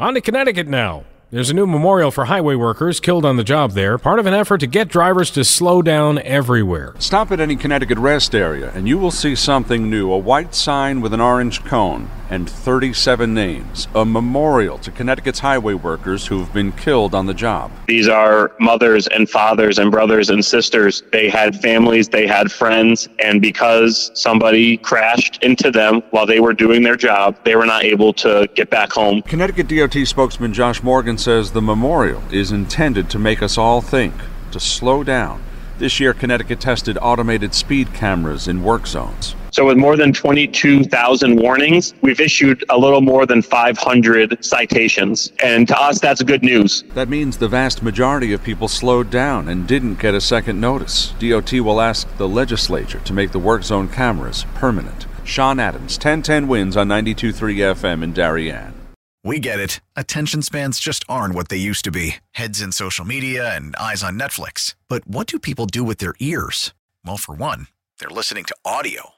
On to Connecticut now. There's a new memorial for highway workers killed on the job there, part of an effort to get drivers to slow down everywhere. Stop at any Connecticut rest area and you will see something new a white sign with an orange cone and 37 names. A memorial to Connecticut's highway workers who've been killed on the job. These are mothers and fathers and brothers and sisters. They had families, they had friends, and because somebody crashed into them while they were doing their job, they were not able to get back home. Connecticut DOT spokesman Josh Morgan says the memorial is intended to make us all think, to slow down. This year, Connecticut tested automated speed cameras in work zones. So, with more than 22,000 warnings, we've issued a little more than 500 citations. And to us, that's good news. That means the vast majority of people slowed down and didn't get a second notice. DOT will ask the legislature to make the work zone cameras permanent. Sean Adams, 1010 wins on 92.3 FM in Darien. We get it. Attention spans just aren't what they used to be heads in social media and eyes on Netflix. But what do people do with their ears? Well, for one, they're listening to audio.